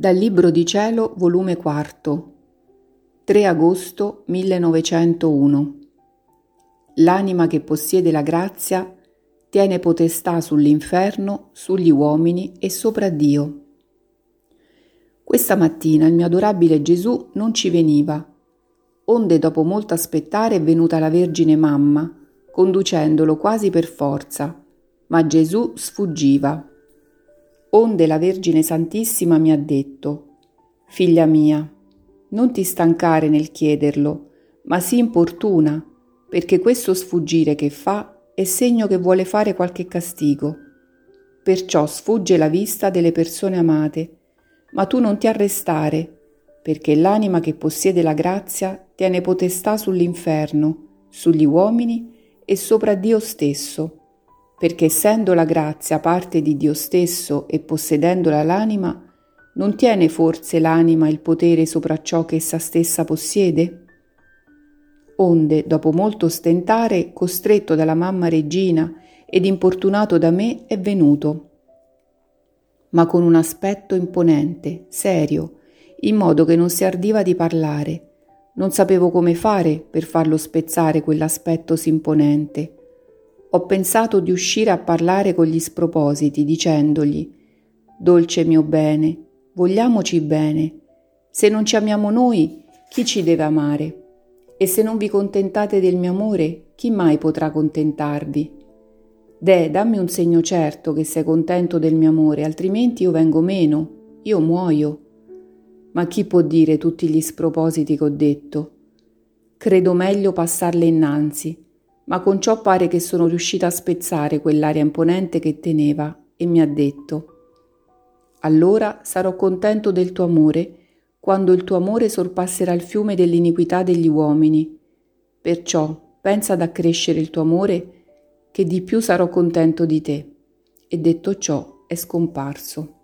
Dal Libro di Cielo, volume 4, 3 agosto 1901. L'anima che possiede la grazia tiene potestà sull'inferno, sugli uomini e sopra Dio. Questa mattina il mio adorabile Gesù non ci veniva, onde dopo molto aspettare è venuta la Vergine Mamma, conducendolo quasi per forza, ma Gesù sfuggiva. Onde la Vergine Santissima mi ha detto, Figlia mia, non ti stancare nel chiederlo, ma sii importuna, perché questo sfuggire che fa è segno che vuole fare qualche castigo. Perciò sfugge la vista delle persone amate, ma tu non ti arrestare, perché l'anima che possiede la grazia tiene potestà sull'inferno, sugli uomini e sopra Dio stesso perché essendo la grazia parte di Dio stesso e possedendola l'anima, non tiene forse l'anima il potere sopra ciò che essa stessa possiede? Onde, dopo molto stentare, costretto dalla mamma regina ed importunato da me, è venuto, ma con un aspetto imponente, serio, in modo che non si ardiva di parlare. Non sapevo come fare per farlo spezzare quell'aspetto imponente ho pensato di uscire a parlare con gli spropositi, dicendogli Dolce mio bene, vogliamoci bene. Se non ci amiamo noi, chi ci deve amare? E se non vi contentate del mio amore, chi mai potrà contentarvi? Deh, dammi un segno certo che sei contento del mio amore, altrimenti io vengo meno, io muoio. Ma chi può dire tutti gli spropositi che ho detto? Credo meglio passarle innanzi ma con ciò pare che sono riuscita a spezzare quell'aria imponente che teneva e mi ha detto Allora sarò contento del tuo amore quando il tuo amore sorpasserà il fiume dell'iniquità degli uomini. Perciò pensa ad accrescere il tuo amore che di più sarò contento di te. E detto ciò è scomparso.